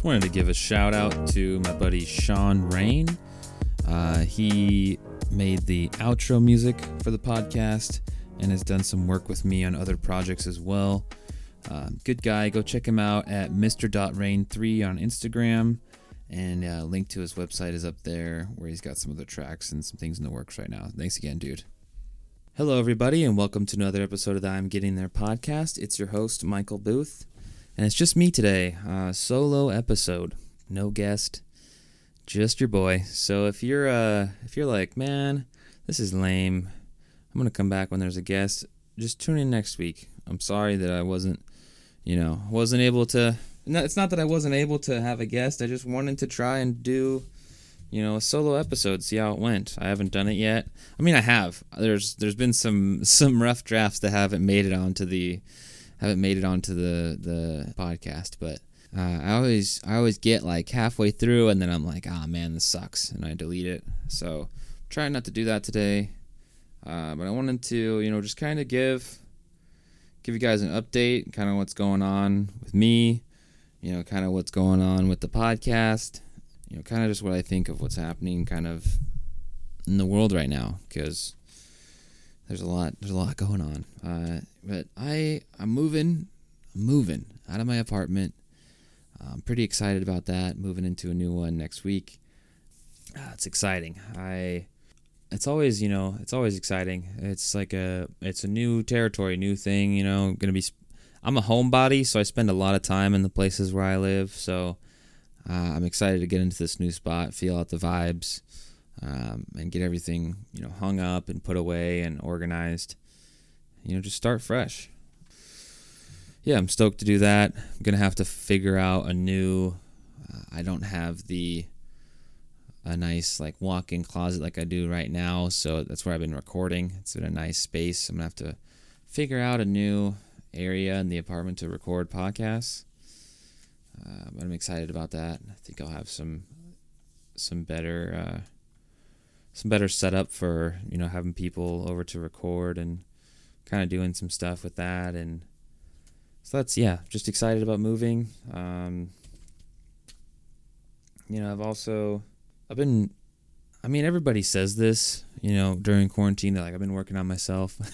Just wanted to give a shout out to my buddy Sean Rain. Uh, he made the outro music for the podcast and has done some work with me on other projects as well. Uh, good guy. Go check him out at Mr.Rain3 on Instagram. And uh, link to his website is up there where he's got some other tracks and some things in the works right now. Thanks again, dude. Hello, everybody, and welcome to another episode of the I'm Getting There podcast. It's your host, Michael Booth, and it's just me today. Uh, solo episode, no guest, just your boy. So if you're uh, if you're like, man, this is lame, I'm gonna come back when there's a guest. Just tune in next week. I'm sorry that I wasn't, you know, wasn't able to. No, it's not that I wasn't able to have a guest. I just wanted to try and do you know, a solo episode, see how it went. I haven't done it yet. I mean, I have. There's there's been some some rough drafts that haven't made it onto the haven't made it onto the the podcast, but uh, I always I always get like halfway through and then I'm like, ah man, this sucks, and I delete it. So trying not to do that today. Uh, but I wanted to, you know, just kind of give give you guys an update, kind of what's going on with me, you know, kind of what's going on with the podcast, you know, kind of just what I think of what's happening kind of in the world right now because there's a lot there's a lot going on. Uh, but I I'm moving I'm moving out of my apartment. I'm pretty excited about that. Moving into a new one next week. Uh, it's exciting. I it's always you know it's always exciting. It's like a it's a new territory, new thing. You know, gonna be. I'm a homebody, so I spend a lot of time in the places where I live. So uh, I'm excited to get into this new spot, feel out the vibes, um, and get everything you know hung up and put away and organized. You know, just start fresh. Yeah, I'm stoked to do that. I'm gonna have to figure out a new. Uh, I don't have the a nice like walk-in closet like I do right now, so that's where I've been recording. It's in a nice space. I'm gonna have to figure out a new area in the apartment to record podcasts. Uh, but I'm excited about that. I think I'll have some some better uh, some better setup for you know having people over to record and kind of doing some stuff with that and so that's yeah just excited about moving. Um, you know I've also I've been I mean everybody says this you know during quarantine like I've been working on myself.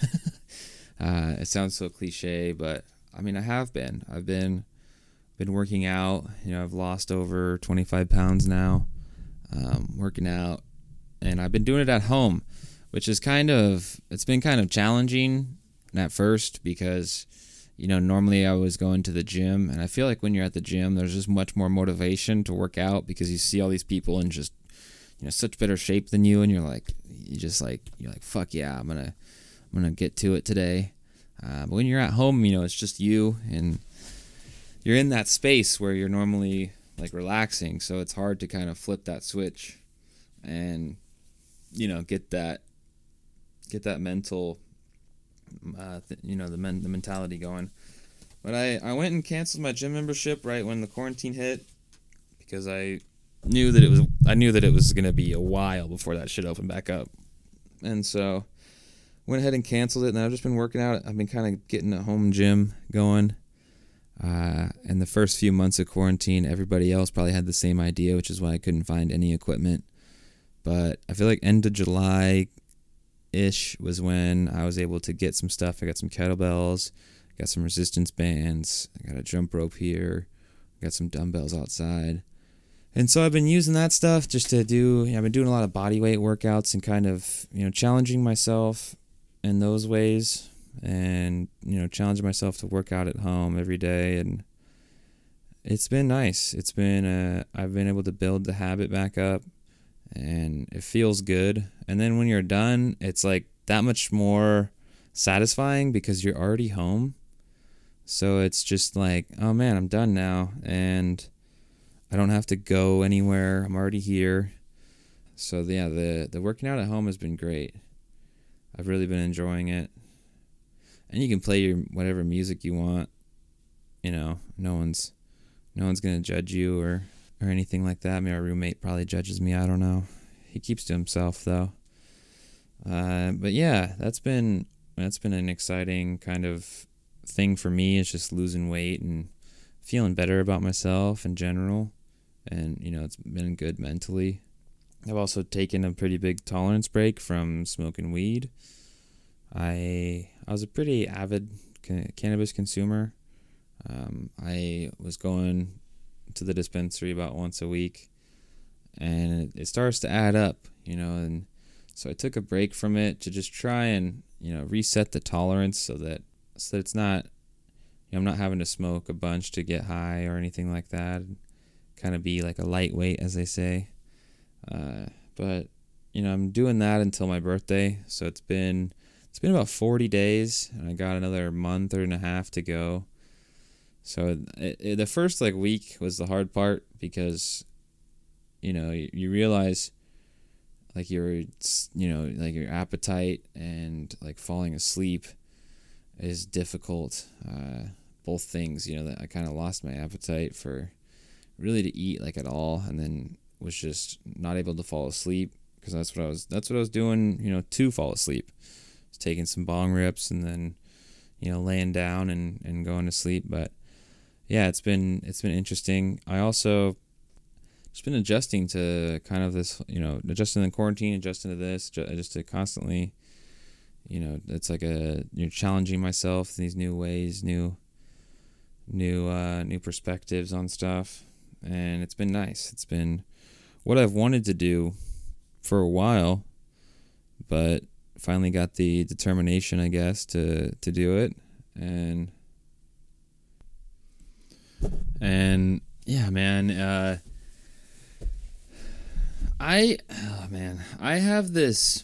Uh, it sounds so cliche but I mean I have been. I've been been working out. You know, I've lost over 25 pounds now, um, working out, and I've been doing it at home, which is kind of it's been kind of challenging at first because you know normally I was going to the gym, and I feel like when you're at the gym, there's just much more motivation to work out because you see all these people in just you know such better shape than you, and you're like you just like you're like fuck yeah, I'm gonna I'm gonna get to it today. Uh, but when you're at home, you know it's just you and you're in that space where you're normally like relaxing, so it's hard to kind of flip that switch and you know get that get that mental uh, th- you know the men- the mentality going. But I I went and canceled my gym membership right when the quarantine hit because I knew that it was I knew that it was gonna be a while before that shit opened back up, and so went ahead and canceled it. And I've just been working out. I've been kind of getting a home gym going. Uh, in the first few months of quarantine, everybody else probably had the same idea, which is why I couldn't find any equipment. But I feel like end of July ish was when I was able to get some stuff. I got some kettlebells, got some resistance bands, I got a jump rope here, got some dumbbells outside. And so I've been using that stuff just to do, you know, I've been doing a lot of body weight workouts and kind of, you know, challenging myself in those ways and you know challenging myself to work out at home every day and it's been nice it's been i've been able to build the habit back up and it feels good and then when you're done it's like that much more satisfying because you're already home so it's just like oh man i'm done now and i don't have to go anywhere i'm already here so yeah, the the working out at home has been great. I've really been enjoying it. And you can play your whatever music you want. You know, no one's no one's gonna judge you or or anything like that. Maybe our roommate probably judges me. I don't know. He keeps to himself though. Uh, but yeah, that's been that's been an exciting kind of thing for me. It's just losing weight and feeling better about myself in general, and you know it's been good mentally. I've also taken a pretty big tolerance break from smoking weed. I I was a pretty avid ca- cannabis consumer. Um, I was going to the dispensary about once a week, and it, starts to add up, you know. And so I took a break from it to just try and you know reset the tolerance so that so that it's not you know, I'm not having to smoke a bunch to get high or anything like that. Kind of be like a lightweight, as they say. Uh, but you know, I'm doing that until my birthday, so it's been it's been about 40 days, and I got another month or and a half to go. So it, it, the first like week was the hard part because, you know, you, you realize like your you know like your appetite and like falling asleep is difficult. Uh, both things, you know, that I kind of lost my appetite for really to eat like at all, and then was just not able to fall asleep because that's what I was. That's what I was doing, you know, to fall asleep. Taking some bong rips and then, you know, laying down and and going to sleep. But yeah, it's been it's been interesting. I also just been adjusting to kind of this, you know, adjusting to quarantine, adjusting to this, just to constantly you know it's like a you're challenging myself in these new ways new new uh new perspectives on stuff. And it's been nice. It's been what i've wanted to do for a while but finally got the determination i guess to to do it. And and yeah man uh i oh man i have this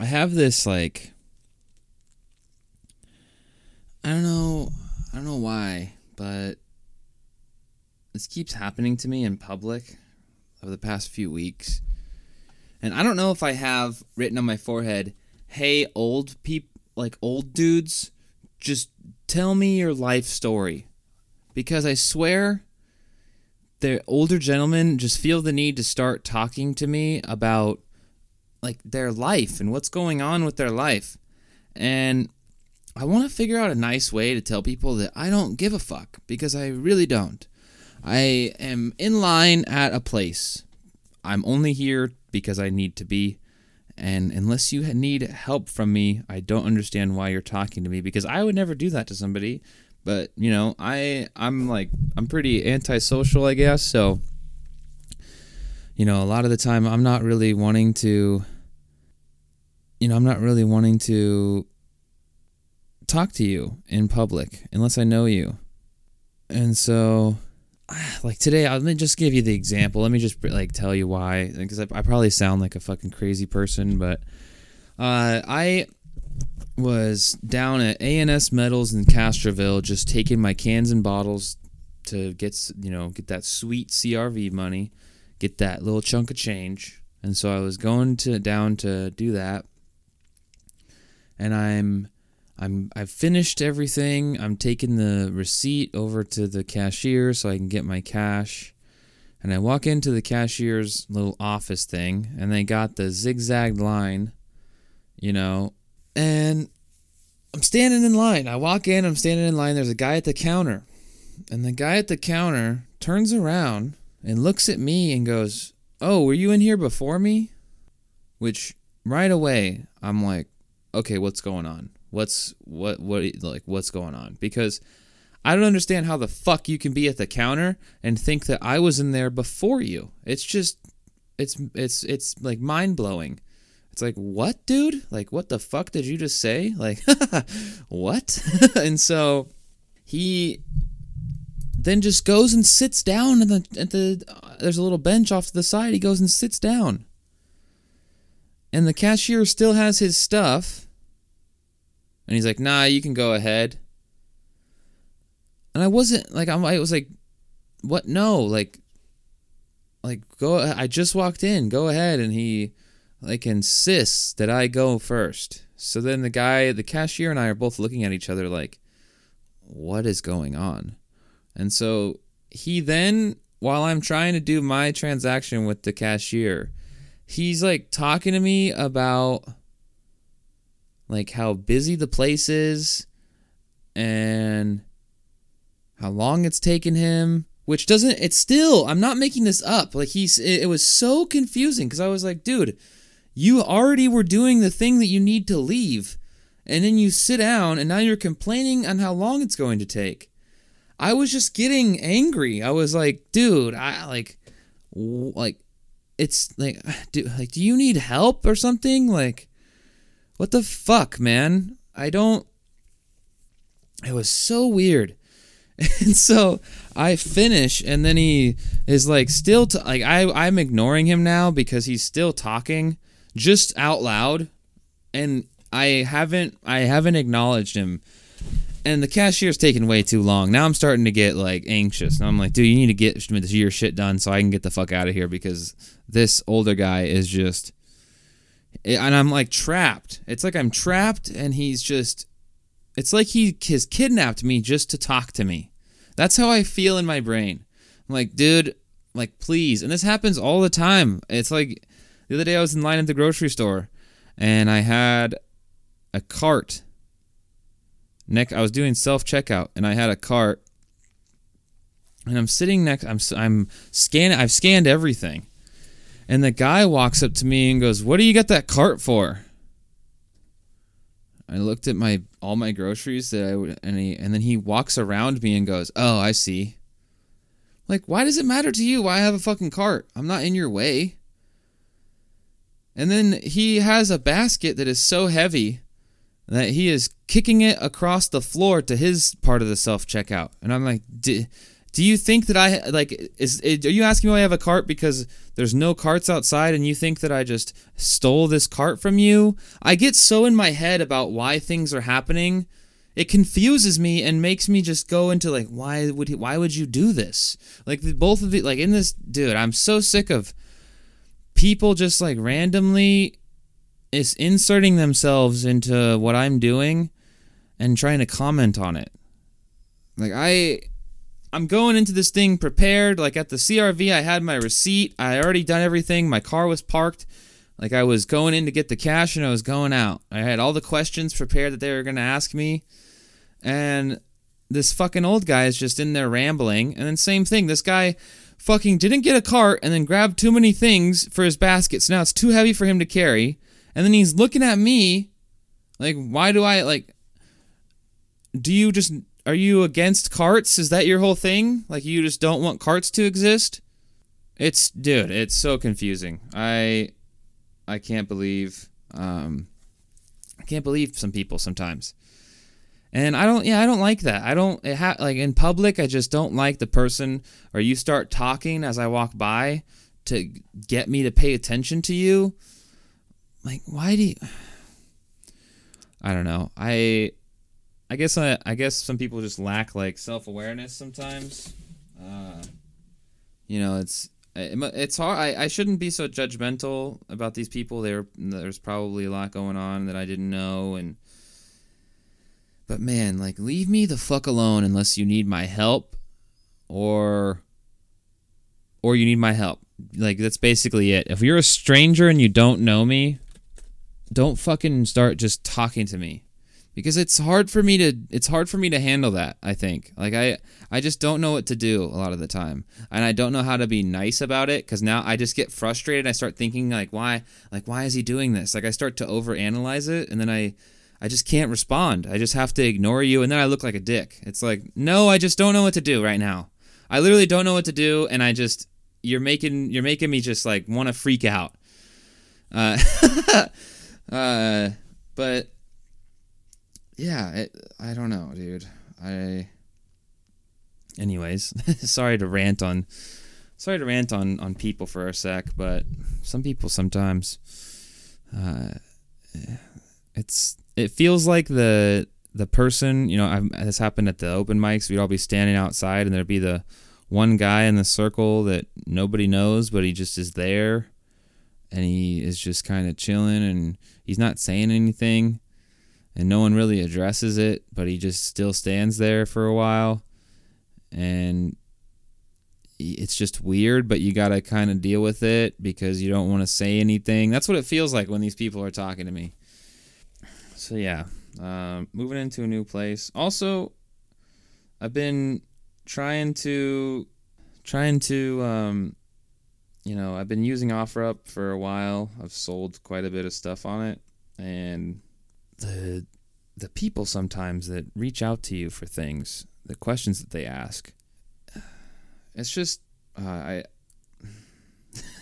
I have this like I don't know I don't know why, but this keeps happening to me in public over the past few weeks. And I don't know if I have written on my forehead, "Hey old peop like old dudes, just tell me your life story." Because I swear the older gentlemen just feel the need to start talking to me about like their life and what's going on with their life. And I want to figure out a nice way to tell people that I don't give a fuck because I really don't. I am in line at a place. I'm only here because I need to be. And unless you need help from me, I don't understand why you're talking to me because I would never do that to somebody. But, you know, I I'm like I'm pretty antisocial, I guess. So you know, a lot of the time I'm not really wanting to, you know, I'm not really wanting to talk to you in public unless I know you. And so, like today, let me just give you the example. Let me just like tell you why, because I, I probably sound like a fucking crazy person, but uh, I was down at ANS Metals in Castroville, just taking my cans and bottles to get you know get that sweet CRV money get that little chunk of change. And so I was going to down to do that. And I'm I'm I've finished everything. I'm taking the receipt over to the cashier so I can get my cash. And I walk into the cashier's little office thing and they got the zigzag line, you know, and I'm standing in line. I walk in, I'm standing in line. There's a guy at the counter. And the guy at the counter turns around and looks at me and goes, Oh, were you in here before me? Which right away I'm like, okay, what's going on? What's what what like what's going on? Because I don't understand how the fuck you can be at the counter and think that I was in there before you. It's just it's it's it's like mind blowing. It's like, what, dude? Like, what the fuck did you just say? Like, what? and so he then just goes and sits down at the at the uh, there's a little bench off to the side. He goes and sits down. And the cashier still has his stuff. And he's like, "Nah, you can go ahead." And I wasn't like I'm I was like, "What? No, like like go I just walked in, go ahead and he like insists that I go first. So then the guy, the cashier and I are both looking at each other like what is going on? And so he then while I'm trying to do my transaction with the cashier, he's like talking to me about like how busy the place is and how long it's taken him which doesn't it's still i'm not making this up like he's it, it was so confusing because i was like dude you already were doing the thing that you need to leave and then you sit down and now you're complaining on how long it's going to take. I was just getting angry. I was like dude i like like it's like do like do you need help or something? Like what the fuck man? I don't it was so weird. And so I finish, and then he is like still t- like I I'm ignoring him now because he's still talking just out loud, and I haven't I haven't acknowledged him, and the cashier's taking way too long. Now I'm starting to get like anxious, and I'm like, dude, you need to get your shit done so I can get the fuck out of here because this older guy is just, eh, and I'm like trapped. It's like I'm trapped, and he's just. It's like he has kidnapped me just to talk to me that's how I feel in my brain. I'm like, dude, like, please. And this happens all the time. It's like the other day I was in line at the grocery store and I had a cart. Next, I was doing self checkout and I had a cart. And I'm sitting next, I'm, I'm scanning, I've scanned everything. And the guy walks up to me and goes, What do you got that cart for? I looked at my all my groceries that I would, and he, and then he walks around me and goes, "Oh, I see." Like, why does it matter to you? Why I have a fucking cart? I'm not in your way. And then he has a basket that is so heavy that he is kicking it across the floor to his part of the self checkout. And I'm like, do you think that I like is are you asking me why I have a cart because there's no carts outside and you think that I just stole this cart from you? I get so in my head about why things are happening. It confuses me and makes me just go into like why would he, why would you do this? Like both of the like in this dude, I'm so sick of people just like randomly is inserting themselves into what I'm doing and trying to comment on it. Like I I'm going into this thing prepared. Like at the CRV, I had my receipt. I already done everything. My car was parked. Like I was going in to get the cash and I was going out. I had all the questions prepared that they were going to ask me. And this fucking old guy is just in there rambling. And then, same thing. This guy fucking didn't get a cart and then grabbed too many things for his basket. So now it's too heavy for him to carry. And then he's looking at me like, why do I, like, do you just are you against carts? Is that your whole thing? Like you just don't want carts to exist? It's dude, it's so confusing. I I can't believe um I can't believe some people sometimes. And I don't yeah, I don't like that. I don't ha- like in public I just don't like the person or you start talking as I walk by to get me to pay attention to you. Like why do you I don't know. I I guess I, I guess some people just lack like self awareness sometimes. Uh, you know, it's it's hard. I, I shouldn't be so judgmental about these people. There there's probably a lot going on that I didn't know, and but man, like leave me the fuck alone unless you need my help, or or you need my help. Like that's basically it. If you're a stranger and you don't know me, don't fucking start just talking to me. Because it's hard for me to it's hard for me to handle that i think. Like i i just don't know what to do a lot of the time. And i don't know how to be nice about it because now i just get frustrated. I start thinking like why like why is he doing this? Like i start to overanalyze it and then i i just can't respond i just have to ignore you and then i look like a dick it's like no i just don't know what to do right now i literally don't know what to do and i just you're making you're making me just like want to freak out uh uh but yeah, it, I don't know, dude. I. Anyways, sorry to rant on, sorry to rant on on people for a sec, but some people sometimes, uh, it's it feels like the the person you know I've, this happened at the open mics. We'd all be standing outside, and there'd be the one guy in the circle that nobody knows, but he just is there and he is just kind of chilling and he's not saying anything and no one really addresses it, but he just still stands there for a while and it's just weird, but you got to kind of deal with it because you don't want to say anything. That's what it feels like when these people are talking to me. So yeah, um, moving into a new place. Also, I've been trying to trying to um, you know I've been using OfferUp for a while. I've sold quite a bit of stuff on it, and the the people sometimes that reach out to you for things, the questions that they ask, it's just uh, I.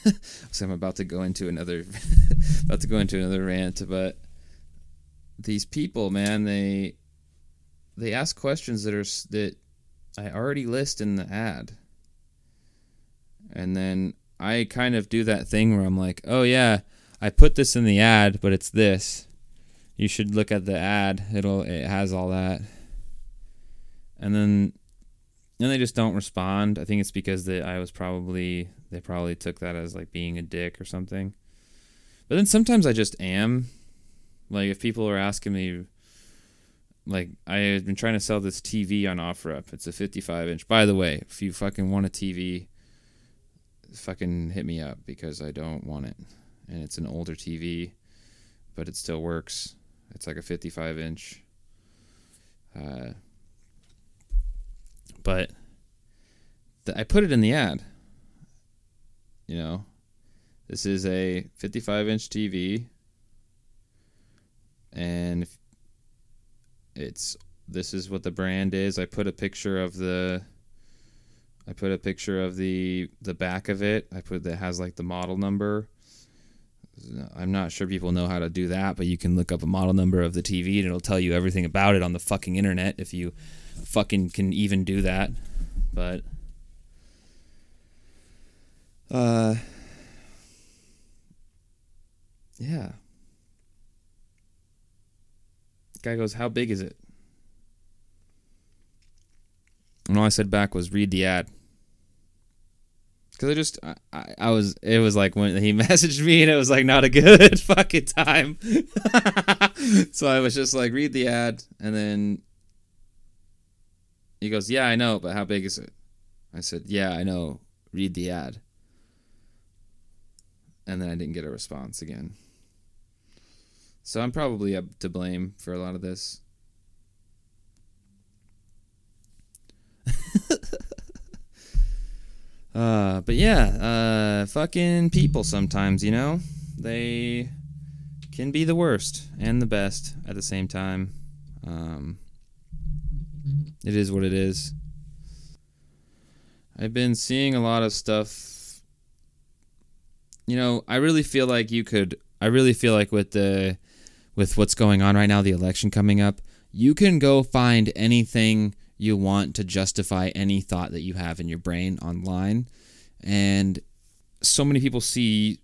so I'm about to go into another about to go into another rant, but these people, man, they they ask questions that are that I already list in the ad. And then I kind of do that thing where I'm like, "Oh yeah, I put this in the ad, but it's this. You should look at the ad. It'll it has all that." And then and they just don't respond. I think it's because that I was probably they probably took that as like being a dick or something. But then sometimes I just am. Like if people are asking me like I've been trying to sell this TV on OfferUp. It's a 55 inch. By the way, if you fucking want a TV, fucking hit me up because I don't want it. And it's an older TV, but it still works. It's like a 55 inch. Uh, but th- I put it in the ad. You know, this is a 55 inch TV, and it's this is what the brand is. I put a picture of the I put a picture of the the back of it. I put that has like the model number. I'm not sure people know how to do that, but you can look up a model number of the TV and it'll tell you everything about it on the fucking internet if you fucking can even do that. But uh yeah. Guy goes, "How big is it?" And all I said back was, "Read the ad." Because I just, I, I was, it was like when he messaged me and it was like not a good fucking time. so I was just like, read the ad. And then he goes, Yeah, I know, but how big is it? I said, Yeah, I know. Read the ad. And then I didn't get a response again. So I'm probably up to blame for a lot of this. Uh, but yeah, uh, fucking people sometimes, you know? They can be the worst and the best at the same time. Um, it is what it is. I've been seeing a lot of stuff. You know, I really feel like you could. I really feel like with the with what's going on right now, the election coming up, you can go find anything you want to justify any thought that you have in your brain online. And so many people see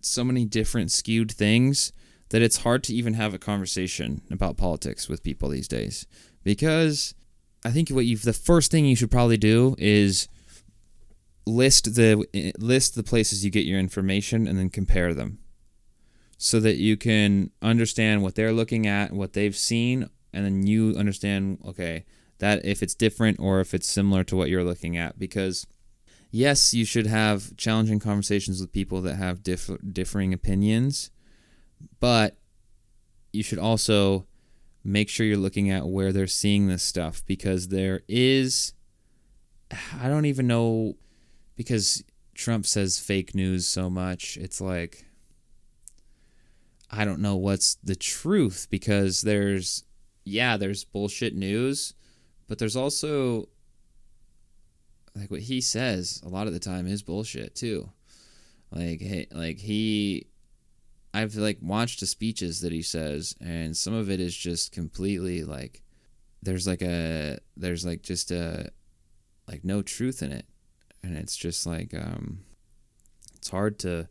so many different skewed things that it's hard to even have a conversation about politics with people these days because I think what you the first thing you should probably do is list the list the places you get your information and then compare them so that you can understand what they're looking at, what they've seen, and then you understand, okay, that if it's different or if it's similar to what you're looking at. Because, yes, you should have challenging conversations with people that have diff- differing opinions, but you should also make sure you're looking at where they're seeing this stuff because there is, I don't even know, because Trump says fake news so much, it's like, I don't know what's the truth because there's yeah, there's bullshit news, but there's also like what he says a lot of the time is bullshit too. Like hey, like he I've like watched the speeches that he says and some of it is just completely like there's like a there's like just a like no truth in it. And it's just like um it's hard to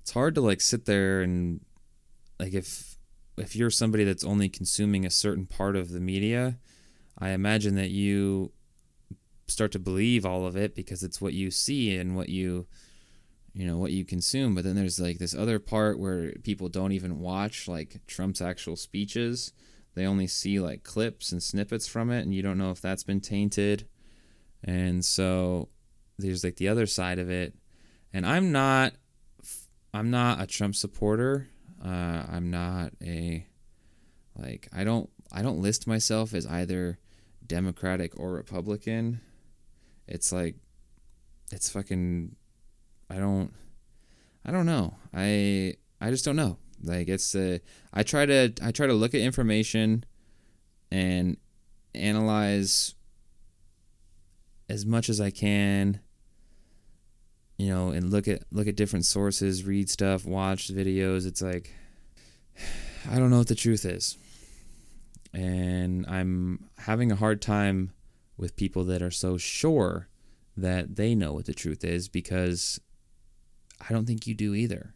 it's hard to like sit there and like if if you're somebody that's only consuming a certain part of the media, I imagine that you start to believe all of it because it's what you see and what you you know what you consume. But then there's like this other part where people don't even watch like Trump's actual speeches. They only see like clips and snippets from it and you don't know if that's been tainted. And so there's like the other side of it. And I'm not I'm not a Trump supporter. Uh, I'm not a like I don't I don't list myself as either Democratic or Republican. It's like it's fucking I don't I don't know. I I just don't know. Like it's uh, I try to I try to look at information and analyze as much as I can you know and look at look at different sources, read stuff, watch videos. It's like I don't know what the truth is and I'm having a hard time with people that are so sure that they know what the truth is because I don't think you do either.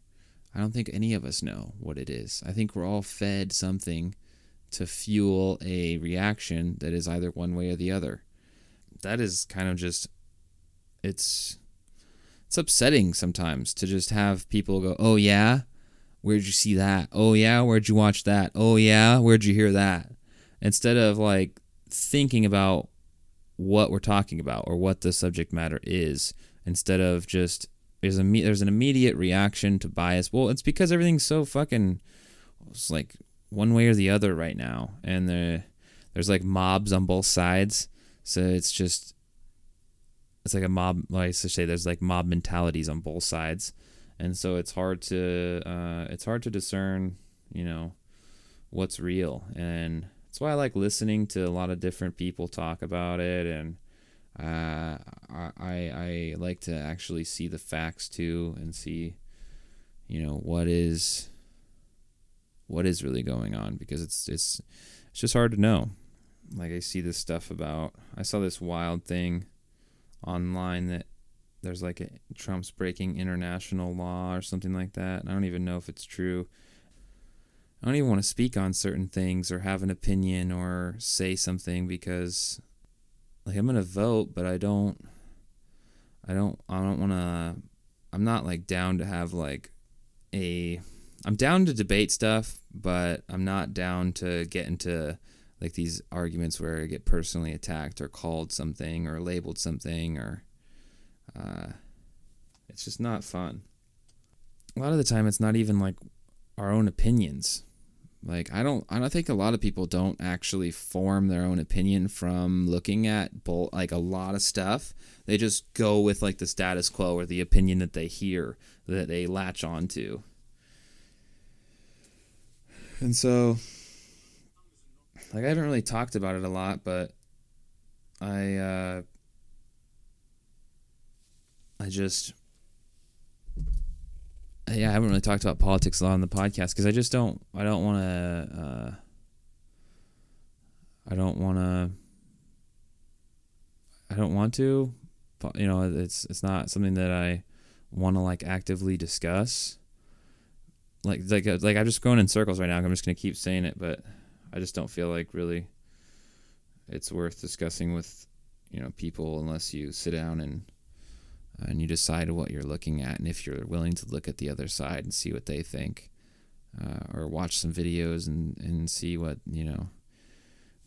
I don't think any of us know what it is. I think we're all fed something to fuel a reaction that is either one way or the other. That is kind of just it's it's upsetting sometimes to just have people go, "Oh yeah, where'd you see that? Oh yeah, where'd you watch that? Oh yeah, where'd you hear that?" Instead of like thinking about what we're talking about or what the subject matter is instead of just there's a there's an immediate reaction to bias. Well it's because everything's so fucking it's like one way or the other right now. And the there's like mobs on both sides. So it's just it's like a mob like I say there's like mob mentalities on both sides. And so it's hard to uh, it's hard to discern you know what's real. And that's why I like listening to a lot of different people talk about it, and uh, I I like to actually see the facts too, and see, you know, what is what is really going on because it's it's it's just hard to know. Like I see this stuff about I saw this wild thing online that there's like a, Trump's breaking international law or something like that. And I don't even know if it's true. I don't even want to speak on certain things or have an opinion or say something because like I'm to vote, but I don't I don't I don't want to I'm not like down to have like a I'm down to debate stuff, but I'm not down to get into like these arguments where I get personally attacked or called something or labeled something or uh, it's just not fun. A lot of the time, it's not even like our own opinions. Like I don't I don't think a lot of people don't actually form their own opinion from looking at bull, like a lot of stuff. They just go with like the status quo or the opinion that they hear that they latch onto. And so like I haven't really talked about it a lot, but I uh I just yeah, I haven't really talked about politics a lot on the podcast because I just don't. I don't want to. Uh, I don't want to. I don't want to. You know, it's it's not something that I want to like actively discuss. Like like uh, like I'm just going in circles right now. I'm just gonna keep saying it, but I just don't feel like really. It's worth discussing with, you know, people unless you sit down and and you decide what you're looking at and if you're willing to look at the other side and see what they think uh, or watch some videos and, and see what you know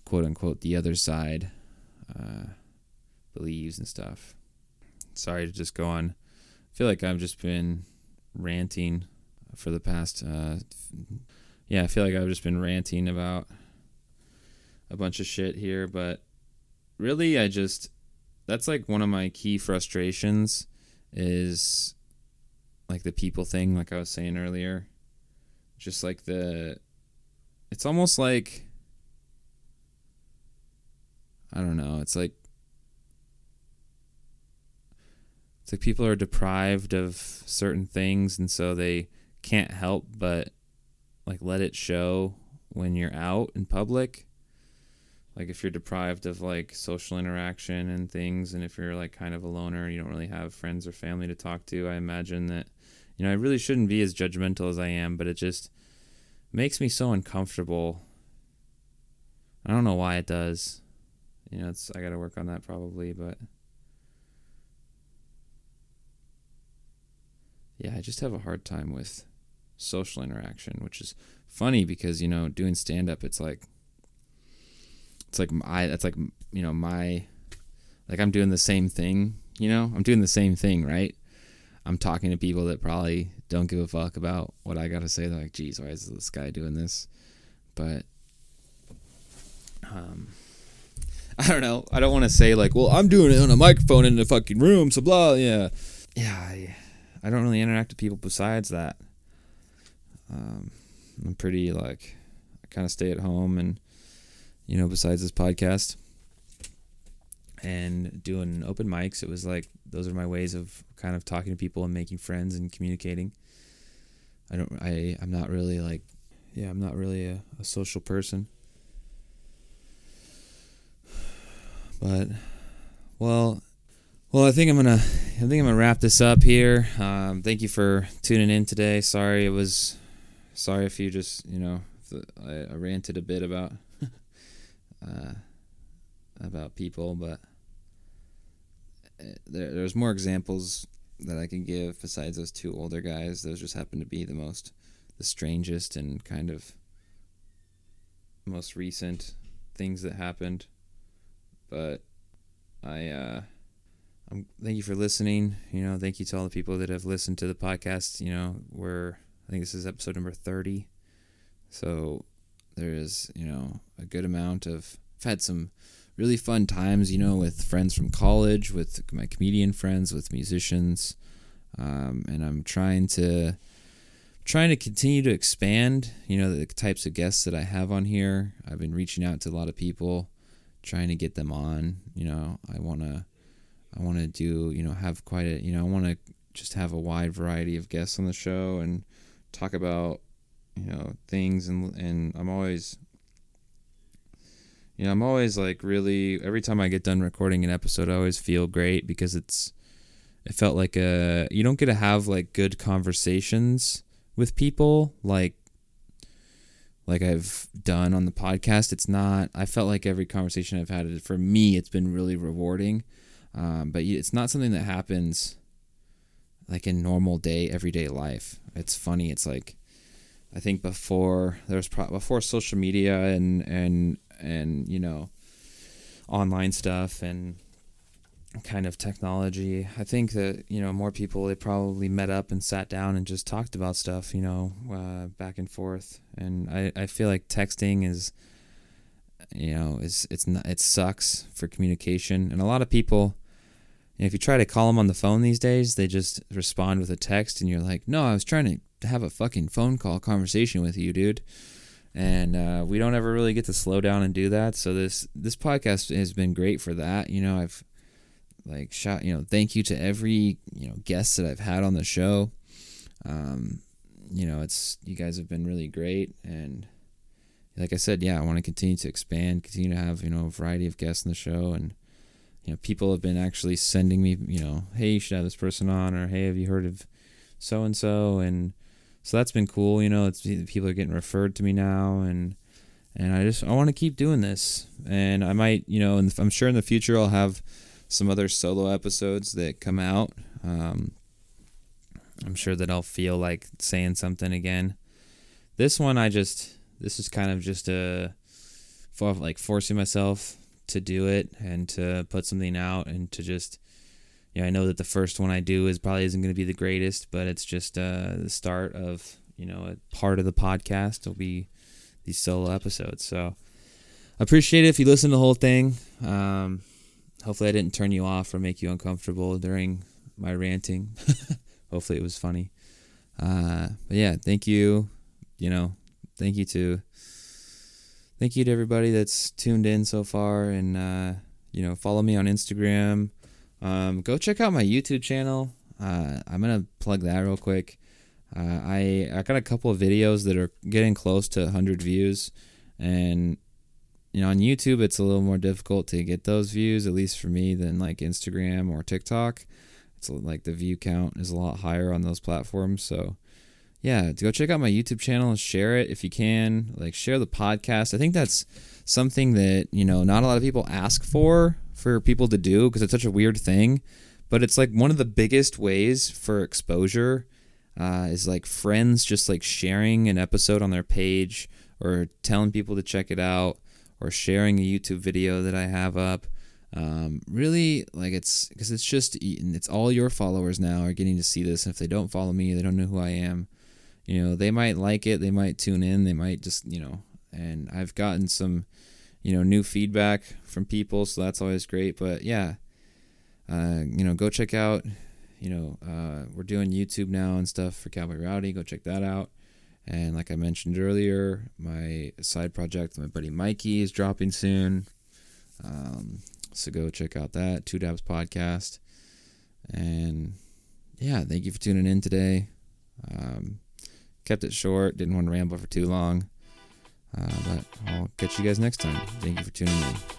quote unquote the other side uh, believes and stuff. Sorry to just go on. I feel like i've just been ranting for the past uh, yeah i feel like i've just been ranting about a bunch of shit here but really i just that's like one of my key frustrations is like the people thing like I was saying earlier. Just like the it's almost like I don't know, it's like it's like people are deprived of certain things and so they can't help but like let it show when you're out in public like if you're deprived of like social interaction and things and if you're like kind of a loner you don't really have friends or family to talk to i imagine that you know i really shouldn't be as judgmental as i am but it just makes me so uncomfortable. I don't know why it does. You know, it's I got to work on that probably, but yeah, I just have a hard time with social interaction, which is funny because you know, doing stand up, it's like it's like I that's like you know my like I'm doing the same thing. You know, I'm doing the same thing, right? I'm talking to people that probably don't give a fuck about what I got to say. They're like, geez, why is this guy doing this? But, um, I don't know. I don't want to say like, well, I'm doing it on a microphone in the fucking room, so blah, yeah, yeah. I, I don't really interact with people besides that. Um, I'm pretty like, I kind of stay at home and, you know, besides this podcast and doing open mics, it was like those are my ways of kind of talking to people and making friends and communicating. I don't I I'm not really like yeah, I'm not really a, a social person. But well well, I think I'm gonna I think I'm gonna wrap this up here. Um, thank you for tuning in today. Sorry it was sorry if you just you know I, I ranted a bit about uh, about people, but uh, there, there's more examples that I can give besides those two older guys. Those just happen to be the most, the strangest and kind of most recent things that happened. But I, uh, I'm, thank you for listening. You know, thank you to all the people that have listened to the podcast. You know, we're, I think this is episode number 30. So there is, you know, a good amount of, I've had some really fun times, you know, with friends from college, with my comedian friends, with musicians, um, and I'm trying to trying to continue to expand. You know, the types of guests that I have on here. I've been reaching out to a lot of people, trying to get them on. You know, I wanna I want to do you know have quite a you know I want to just have a wide variety of guests on the show and talk about you know things and and I'm always you know, I'm always like really every time I get done recording an episode, I always feel great because it's it felt like a you don't get to have like good conversations with people like like I've done on the podcast. It's not. I felt like every conversation I've had for me, it's been really rewarding. Um, but it's not something that happens like in normal day, everyday life. It's funny. It's like I think before there was pro- before social media and and and you know online stuff and kind of technology. I think that you know more people they probably met up and sat down and just talked about stuff, you know, uh, back and forth. And I, I feel like texting is, you know, is it's not it sucks for communication. And a lot of people, know, if you try to call them on the phone these days, they just respond with a text, and you're like, no, I was trying to have a fucking phone call conversation with you, dude and uh, we don't ever really get to slow down and do that. So this this podcast has been great for that. You know, I've like shot. You know, thank you to every you know guest that I've had on the show. Um, you know, it's you guys have been really great, and like I said, yeah, I want to continue to expand, continue to have you know a variety of guests on the show, and you know, people have been actually sending me, you know, hey, you should have this person on, or hey, have you heard of so and so, and so that's been cool. You know, it's people are getting referred to me now, and and I just I want to keep doing this, and I might, you know, and I'm sure in the future I'll have some other solo episodes that come out. Um, I'm sure that I'll feel like saying something again. This one, I just this is kind of just a like forcing myself to do it and to put something out and to just you know, I know that the first one I do is probably isn't going to be the greatest, but it's just uh, the start of you know a part of the podcast. Will be these solo episodes. So appreciate it if you listen to the whole thing. Um, hopefully, I didn't turn you off or make you uncomfortable during my ranting. hopefully, it was funny. Uh, but yeah, thank you. You know, thank you to thank you to everybody that's tuned in so far, and uh, you know, follow me on Instagram um, go check out my YouTube channel. Uh, I'm gonna plug that real quick. Uh, I I got a couple of videos that are getting close to 100 views, and you know on YouTube it's a little more difficult to get those views, at least for me, than like Instagram or TikTok. It's like the view count is a lot higher on those platforms, so yeah, to go check out my YouTube channel and share it if you can. Like share the podcast. I think that's something that you know not a lot of people ask for for people to do because it's such a weird thing, but it's like one of the biggest ways for exposure. Uh, is like friends just like sharing an episode on their page or telling people to check it out or sharing a YouTube video that I have up. Um, really, like it's because it's just it's all your followers now are getting to see this. And if they don't follow me, they don't know who I am. You know, they might like it, they might tune in, they might just you know. And I've gotten some, you know, new feedback from people, so that's always great. But yeah, uh, you know, go check out. You know, uh, we're doing YouTube now and stuff for Cowboy Rowdy. Go check that out. And like I mentioned earlier, my side project, my buddy Mikey, is dropping soon. Um, so go check out that Two Dabs podcast. And yeah, thank you for tuning in today. Um, kept it short, didn't want to ramble for too long. Uh, but I'll catch you guys next time. Thank you for tuning in.